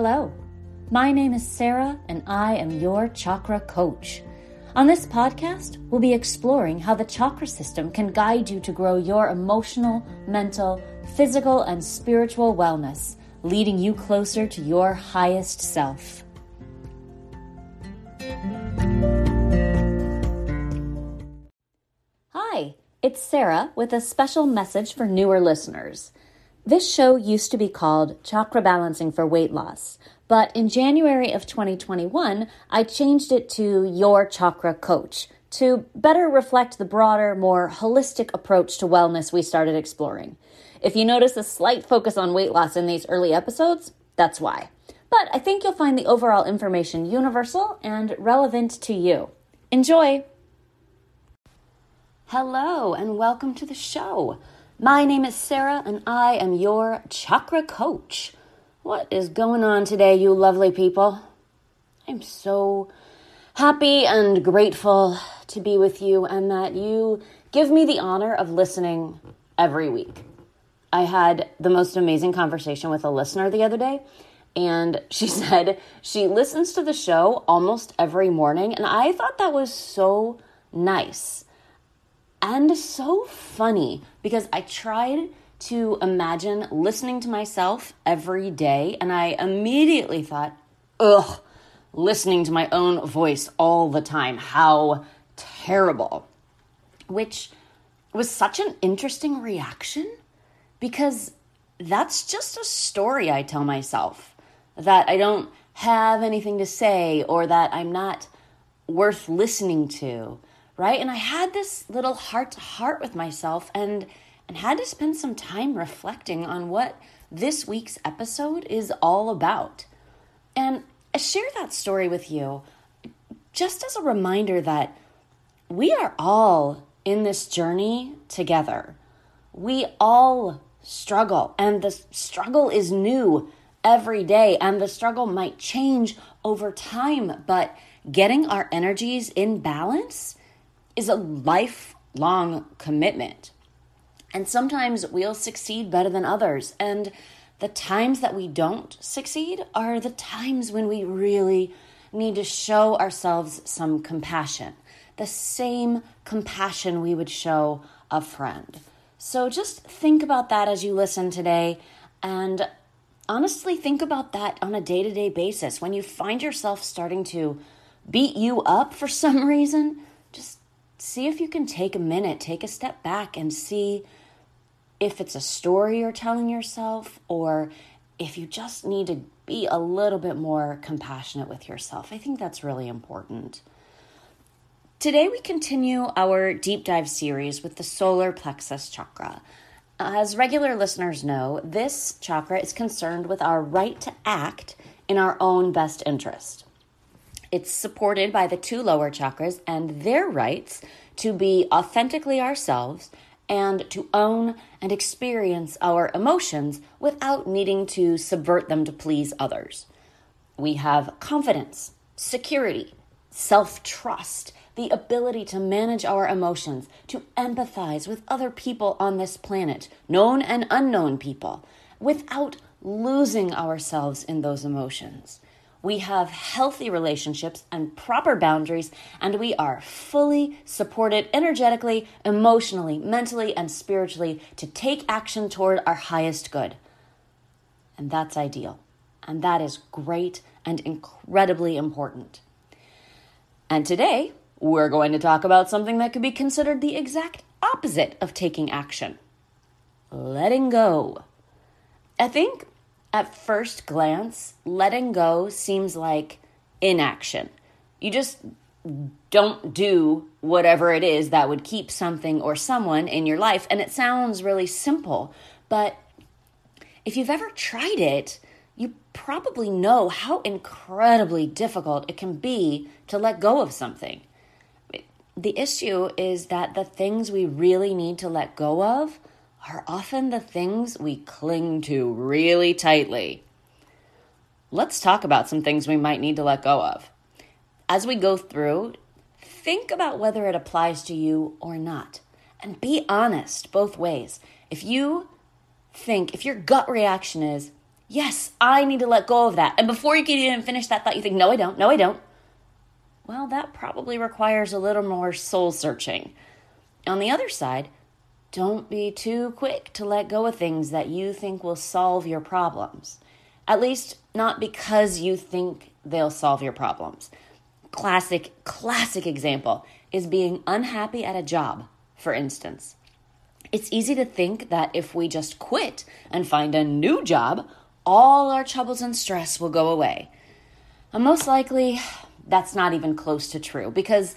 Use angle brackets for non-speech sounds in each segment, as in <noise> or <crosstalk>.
Hello, my name is Sarah, and I am your chakra coach. On this podcast, we'll be exploring how the chakra system can guide you to grow your emotional, mental, physical, and spiritual wellness, leading you closer to your highest self. Hi, it's Sarah with a special message for newer listeners. This show used to be called Chakra Balancing for Weight Loss, but in January of 2021, I changed it to Your Chakra Coach to better reflect the broader, more holistic approach to wellness we started exploring. If you notice a slight focus on weight loss in these early episodes, that's why. But I think you'll find the overall information universal and relevant to you. Enjoy! Hello, and welcome to the show. My name is Sarah, and I am your chakra coach. What is going on today, you lovely people? I'm so happy and grateful to be with you, and that you give me the honor of listening every week. I had the most amazing conversation with a listener the other day, and <laughs> she said she listens to the show almost every morning, and I thought that was so nice and so funny because I tried to imagine listening to myself every day, and I immediately thought, ugh, listening to my own voice all the time. How terrible. Which was such an interesting reaction because that's just a story I tell myself that I don't have anything to say or that I'm not worth listening to right? And I had this little heart to heart with myself and and had to spend some time reflecting on what this week's episode is all about. And I share that story with you just as a reminder that we are all in this journey together. We all struggle, and the struggle is new every day, and the struggle might change over time, but getting our energies in balance is a lifelong commitment. And sometimes we'll succeed better than others. And the times that we don't succeed are the times when we really need to show ourselves some compassion, the same compassion we would show a friend. So just think about that as you listen today. And honestly, think about that on a day to day basis. When you find yourself starting to beat you up for <laughs> some reason, see if you can take a minute, take a step back and see if it's a story you're telling yourself or if you just need to be a little bit more compassionate with yourself. I think that's really important. Today, we continue our deep dive series with the solar plexus chakra. As regular listeners know, this chakra is concerned with our right to act in our own best interest. It's supported by the two lower chakras and their rights to be authentically ourselves and to own and experience our emotions without needing to subvert them to please others. We have confidence, security, self trust, the ability to manage our emotions, to empathize with other people on this planet, known and unknown people, without losing ourselves in those emotions we have healthy relationships and proper boundaries, and we are fully supported energetically, emotionally, mentally, and spiritually to take action toward our highest good. And that's ideal. And that is great and incredibly important. And today, we're going to talk about something that could be considered the exact opposite of taking action letting go. I think at first glance, letting go seems like inaction. You just don't do whatever it is that would keep something or someone in your life. And it sounds really simple, but if you've ever tried it, you probably know how incredibly difficult it can be to let go of something. The issue is that the things we really need to let go of are often the things we cling to really tightly. Let's talk about some things we might need to let go of. As we go through, think about whether it applies to you or not. And be honest both ways. If you think, if your gut reaction is, Yes, I need to let go of that. And before you can even finish that thought, you think, no, I don't, no, I don't. Well, that probably requires a little more soul searching. On the other side, don't be too quick to let go of things that you think will solve your problems. At least, not because you think they'll solve your problems. Classic, classic example is being unhappy at a job, for instance. It's easy to think that if we just quit and find a new job, all our troubles and stress will go away. And most likely, that's not even close to true because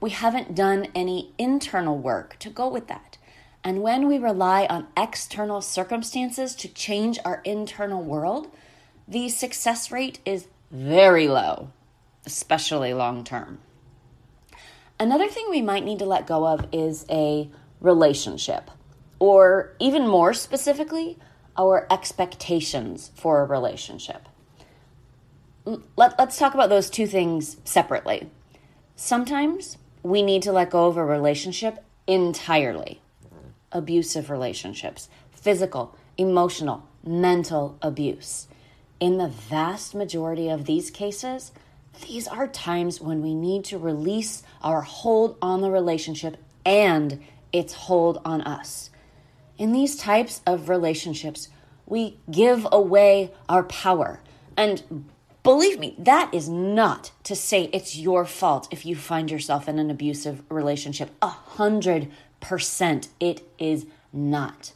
we haven't done any internal work to go with that. And when we rely on external circumstances to change our internal world, the success rate is very low, especially long term. Another thing we might need to let go of is a relationship, or even more specifically, our expectations for a relationship. Let, us talk about those two things separately. Sometimes we need to let go of a relationship entirely. Abusive relationships, physical, emotional, mental abuse. In the vast majority of these cases, these are times when we need to release our hold on the relationship and its hold on us. In these types of relationships, we give away our power. And believe me, that is not to say it's your fault if you find yourself in an abusive relationship. A hundred it is not.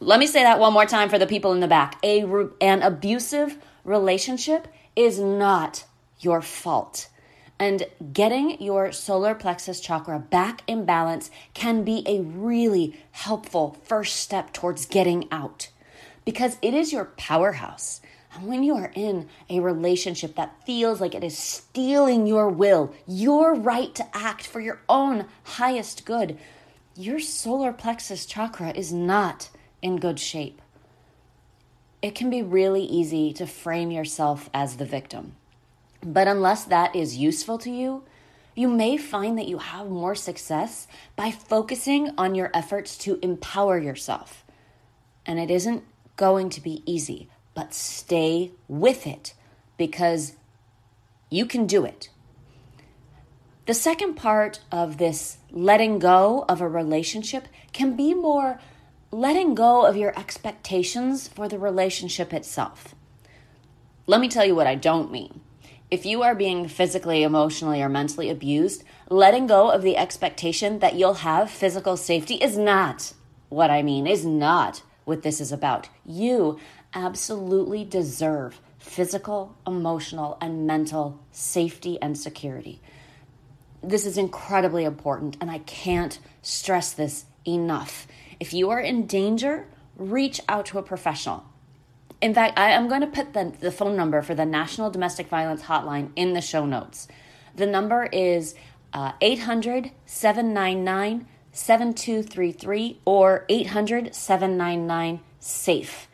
Let me say that one more time for the people in the back. A, an abusive relationship is not your fault. And getting your solar plexus chakra back in balance can be a really helpful first step towards getting out because it is your powerhouse. And when you are in a relationship that feels like it is stealing your will, your right to act for your own highest good, your solar plexus chakra is not in good shape. It can be really easy to frame yourself as the victim. But unless that is useful to you, you may find that you have more success by focusing on your efforts to empower yourself. And it isn't going to be easy, but stay with it because you can do it. The second part of this letting go of a relationship can be more letting go of your expectations for the relationship itself. Let me tell you what I don't mean. If you are being physically, emotionally, or mentally abused, letting go of the expectation that you'll have physical safety is not what I mean, is not what this is about. You absolutely deserve physical, emotional, and mental safety and security. This is incredibly important, and I can't stress this enough. If you are in danger, reach out to a professional. In fact, I am going to put the, the phone number for the National Domestic Violence Hotline in the show notes. The number is uh, 800 799 7233 or 800 799 SAFE.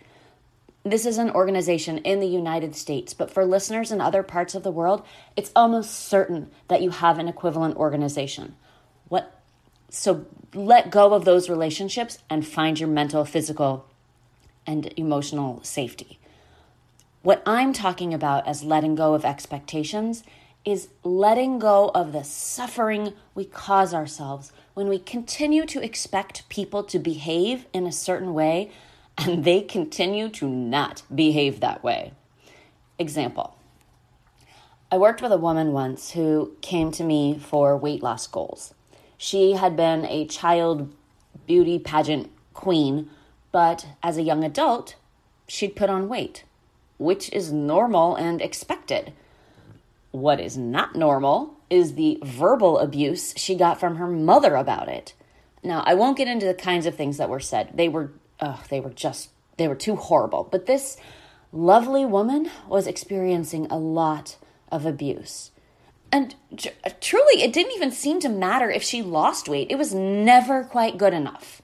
This is an organization in the United States, but for listeners in other parts of the world, it's almost certain that you have an equivalent organization. What so let go of those relationships and find your mental, physical, and emotional safety. What I'm talking about as letting go of expectations is letting go of the suffering we cause ourselves when we continue to expect people to behave in a certain way and they continue to not behave that way. Example I worked with a woman once who came to me for weight loss goals. She had been a child beauty pageant queen but as a young adult, she'd put on weight, which is normal and expected. What is not normal is the verbal abuse she got from her mother about it. Now, I won't get into the kinds of things that were said. They were, oh, they were just, they were too horrible. But this lovely woman was experiencing a lot of abuse. And tr- uh, truly, it didn't even seem to matter if she lost weight. It was never quite good enough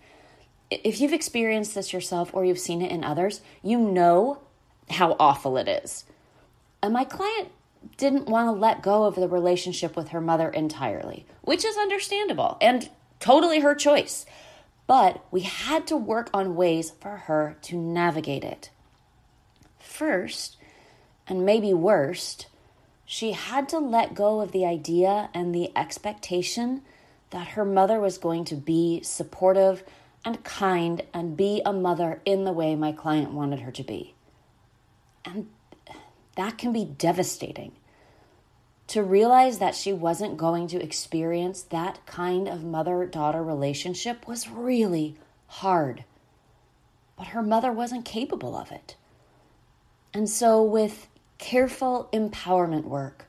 if you've experienced this yourself or you've seen it in others, you know how awful it is. And my client didn't want to let go of the relationship with her mother entirely, which is understandable and totally her choice. But we had to work on ways for her to navigate it. First, and maybe worst, she had to let go of the idea and the expectation that her mother was going to be supportive and kind and be a mother in the way my client wanted her to be. And that can be devastating. To realize that she wasn't going to experience that kind of mother daughter relationship was really hard. But her mother wasn't capable of it. And so, with careful empowerment work,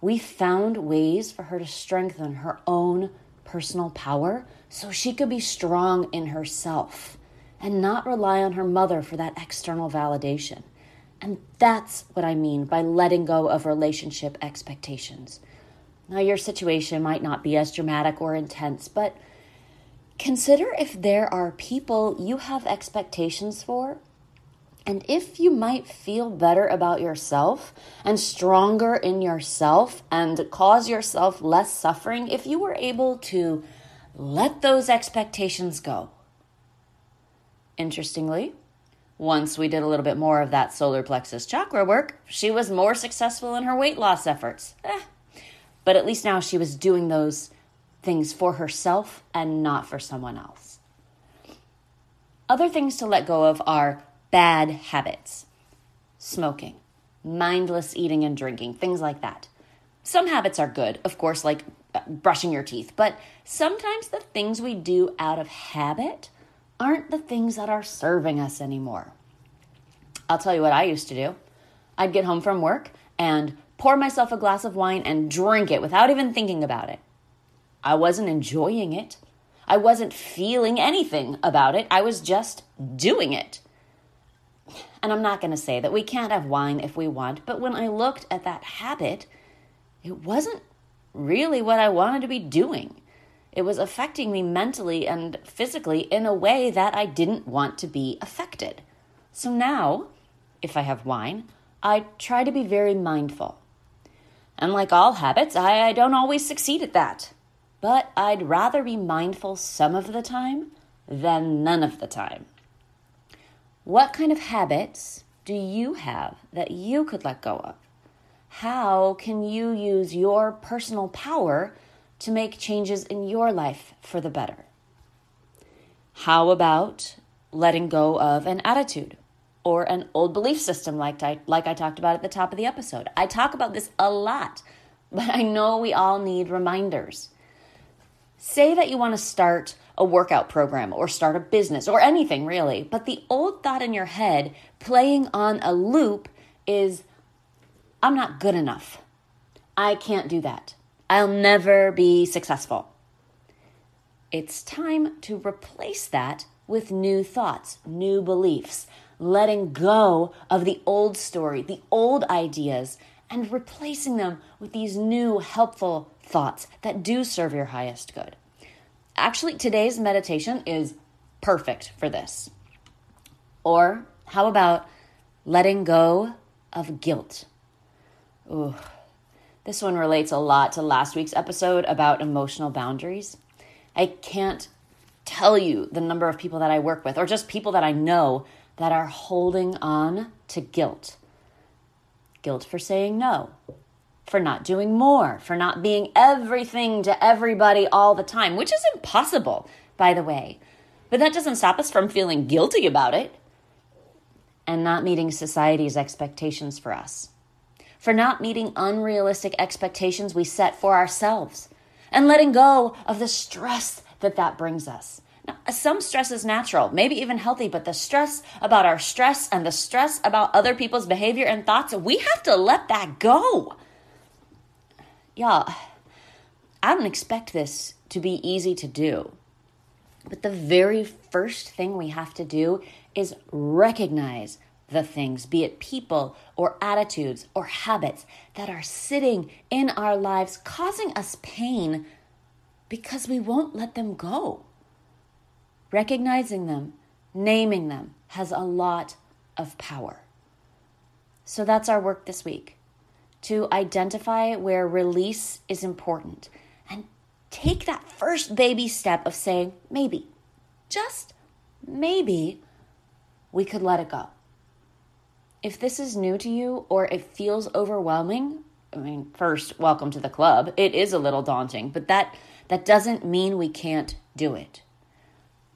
we found ways for her to strengthen her own personal power so she could be strong in herself and not rely on her mother for that external validation. And that's what I mean by letting go of relationship expectations. Now, your situation might not be as dramatic or intense, but consider if there are people you have expectations for and if you might feel better about yourself and stronger in yourself and cause yourself less suffering, if you were able to let those expectations go. Interestingly, once we did a little bit more of that solar plexus chakra work, she was more successful in her weight loss efforts. Eh. But at least now she was doing those things for herself and not for someone else. Other things to let go of are bad habits smoking, mindless eating and drinking, things like that. Some habits are good, of course, like brushing your teeth, but sometimes the things we do out of habit aren't the things that are serving us anymore. I'll tell you what I used to do. I'd get home from work and pour myself a glass of wine and drink it without even thinking about it. I wasn't enjoying it. I wasn't feeling anything about it. I was just doing it. And I'm not going to say that we can't have wine if we want, but when I looked at that habit, it wasn't really what I wanted to be doing. It was affecting me mentally and physically in a way that I didn't want to be affected. So now, if I have wine, I try to be very mindful. And like all habits, I, I don't always succeed at that. But I'd rather be mindful some of the time than none of the time. What kind of habits do you have that you could let go of? How can you use your personal power to make changes in your life for the better? How about letting go of an attitude or an old belief system like I, like I talked about at the top of the episode? I talk about this a lot, <laughs> but I know we all need reminders. Say that you want to start a workout program or start a business or anything really. But the old thought in your head playing on a loop is I'm not good enough. I can't do that. I'll never be successful. It's time to replace that with new thoughts, new beliefs, letting go of the old story, the old ideas, and replacing them with these new helpful thoughts that do serve your highest good. Actually, today's meditation is perfect for this. Or how about letting go of guilt? Ooh, this one relates a lot to last week's episode about emotional boundaries. I can't tell you the number of people that I work with, or just people that I know that are holding on to guilt. Guilt for saying no, for not doing more, for not being everything to everybody all the time, which is impossible, by the way. But that doesn't stop us from feeling guilty about it and not meeting society's expectations for us, for not meeting unrealistic expectations we set for ourselves, and letting go of the stress that that brings us. Now, some stress is natural, maybe even healthy, but the stress about our stress and the stress about other people's behavior and thoughts, we have to let that go y'all, I don't expect this to be easy to do. But the very first thing we have to do is recognize the things, be it people or attitudes or habits, that are sitting in our lives causing us pain because we won't let them go. Recognizing them, naming them, has a lot of power. So that's our work this week to identify where release is important and take that first baby step of saying, maybe, just maybe, we could let it go. If this is new to you or it feels overwhelming, I mean, first, welcome to the club. It is a little daunting, but that that doesn't mean we can't do it.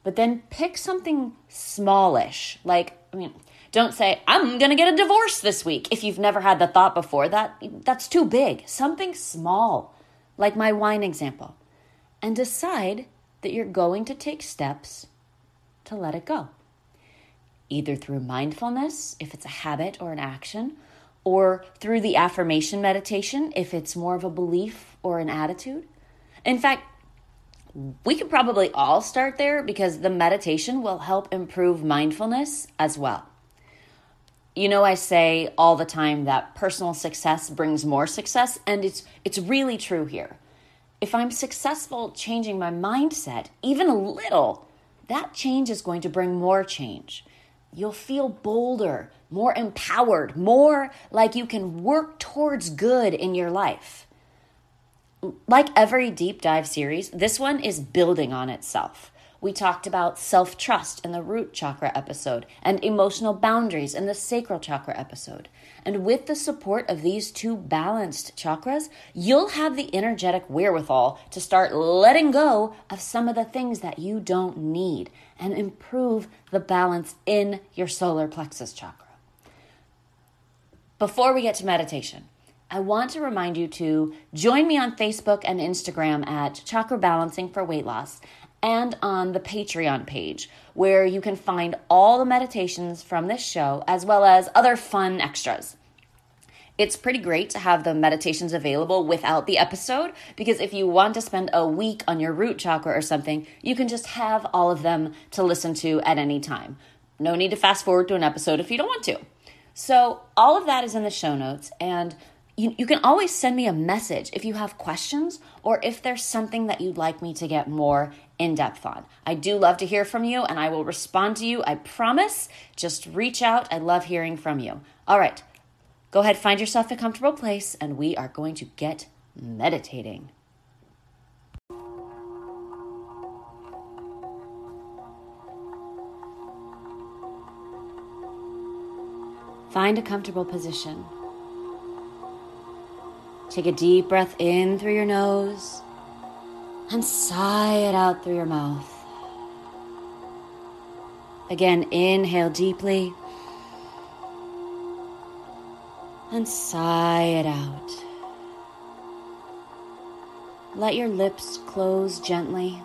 But then pick something smallish. Like, I mean, don't say, I'm going to get a divorce this week if you've never had the thought before. That that's too big. Something small, like my wine example. And decide that you're going to take steps to let it go. Either through mindfulness, if it's a habit or an action, or through the affirmation meditation, if it's more of a belief or an attitude. In fact, we could probably all start there because the meditation will help improve mindfulness as well. You know, I say all the time that personal success brings more success, and it's, it's really true here. If I'm successful changing my mindset, even a little, that change is going to bring more change. You'll feel bolder, more empowered, more like you can work towards good in your life. Like every deep dive series, this one is building on itself. We talked about self trust in the root chakra episode and emotional boundaries in the sacral chakra episode. And with the support of these two balanced chakras, you'll have the energetic wherewithal to start letting go of some of the things that you don't need and improve the balance in your solar plexus chakra. Before we get to meditation, I want to remind you to join me on Facebook and Instagram at Chakra Balancing for Weight Loss and on the Patreon page, where you can find all the meditations from this show as well as other fun extras. It's pretty great to have the meditations available without the episode because if you want to spend a week on your root chakra or something, you can just have all of them to listen to at any time. No need to fast forward to an episode if you don't want to. So, all of that is in the show notes, and you, you can always send me a message if you have questions or if there's something that you'd like me to get more in depth on. I do love to hear from you and I will respond to you. I promise. Just reach out. I love hearing from you. All right, go ahead, find yourself a comfortable place, and we are going to get meditating. Find a comfortable position. Take a deep breath in through your nose and sigh it out through your mouth. Again, inhale deeply and sigh it out. Let your lips close gently.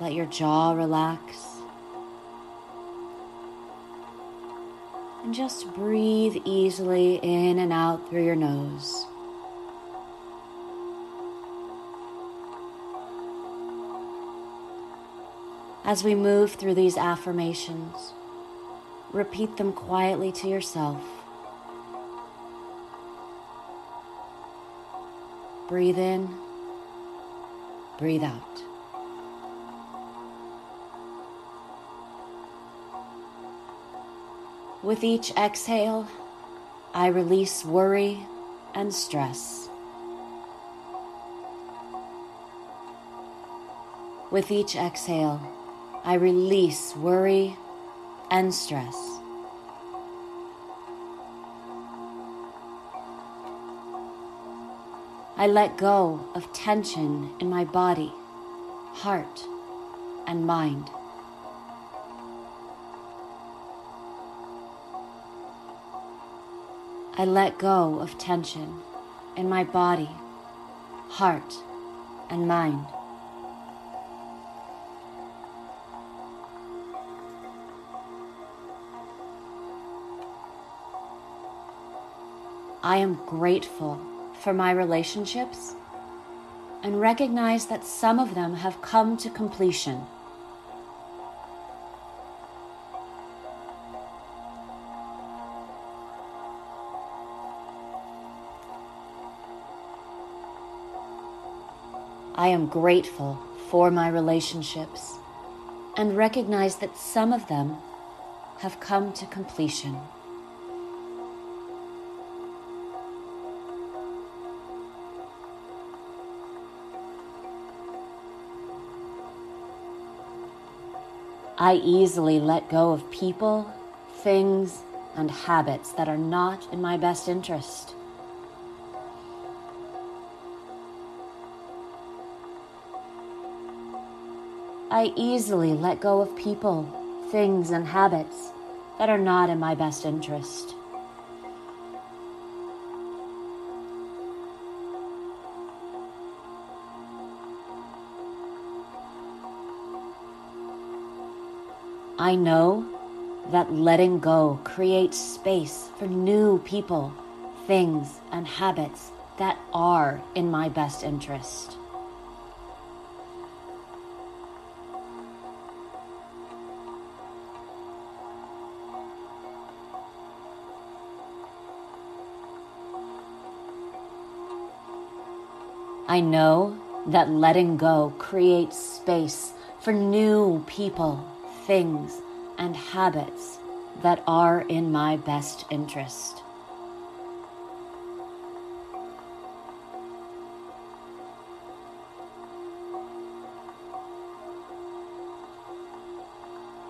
Let your jaw relax. And just breathe easily in and out through your nose. As we move through these affirmations, repeat them quietly to yourself. Breathe in, breathe out. With each exhale, I release worry and stress. With each exhale, I release worry and stress. I let go of tension in my body, heart, and mind. I let go of tension in my body, heart, and mind. I am grateful for my relationships and recognize that some of them have come to completion. I am grateful for my relationships and recognize that some of them have come to completion. I easily let go of people, things, and habits that are not in my best interest. I easily let go of people, things, and habits that are not in my best interest. I know that letting go creates space for new people, things, and habits that are in my best interest. I know that letting go creates space for new people, things, and habits that are in my best interest.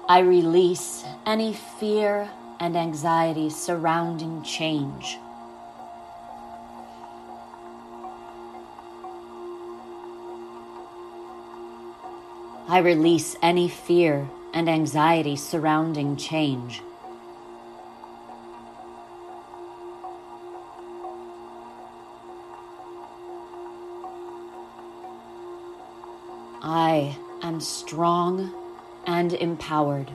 I release any fear and anxiety surrounding change. I release any fear and anxiety surrounding change. I am strong and empowered.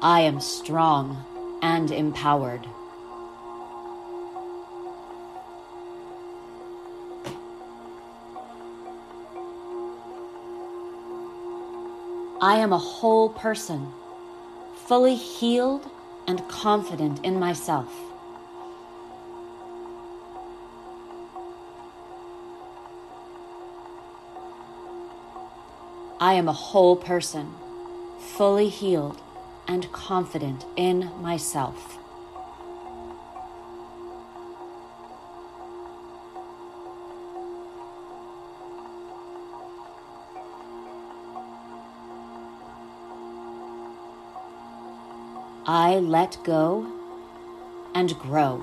I am strong and empowered. I am a whole person, fully healed and confident in myself. I am a whole person, fully healed and confident in myself. I let go and grow.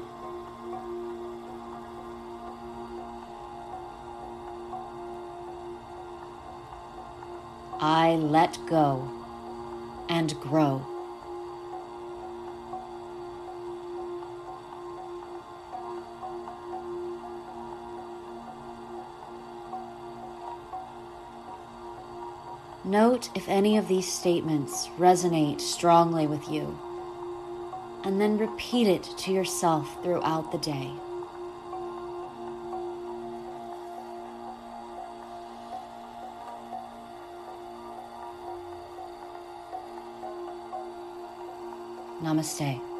I let go and grow. Note if any of these statements resonate strongly with you and then repeat it to yourself throughout the day. Namaste.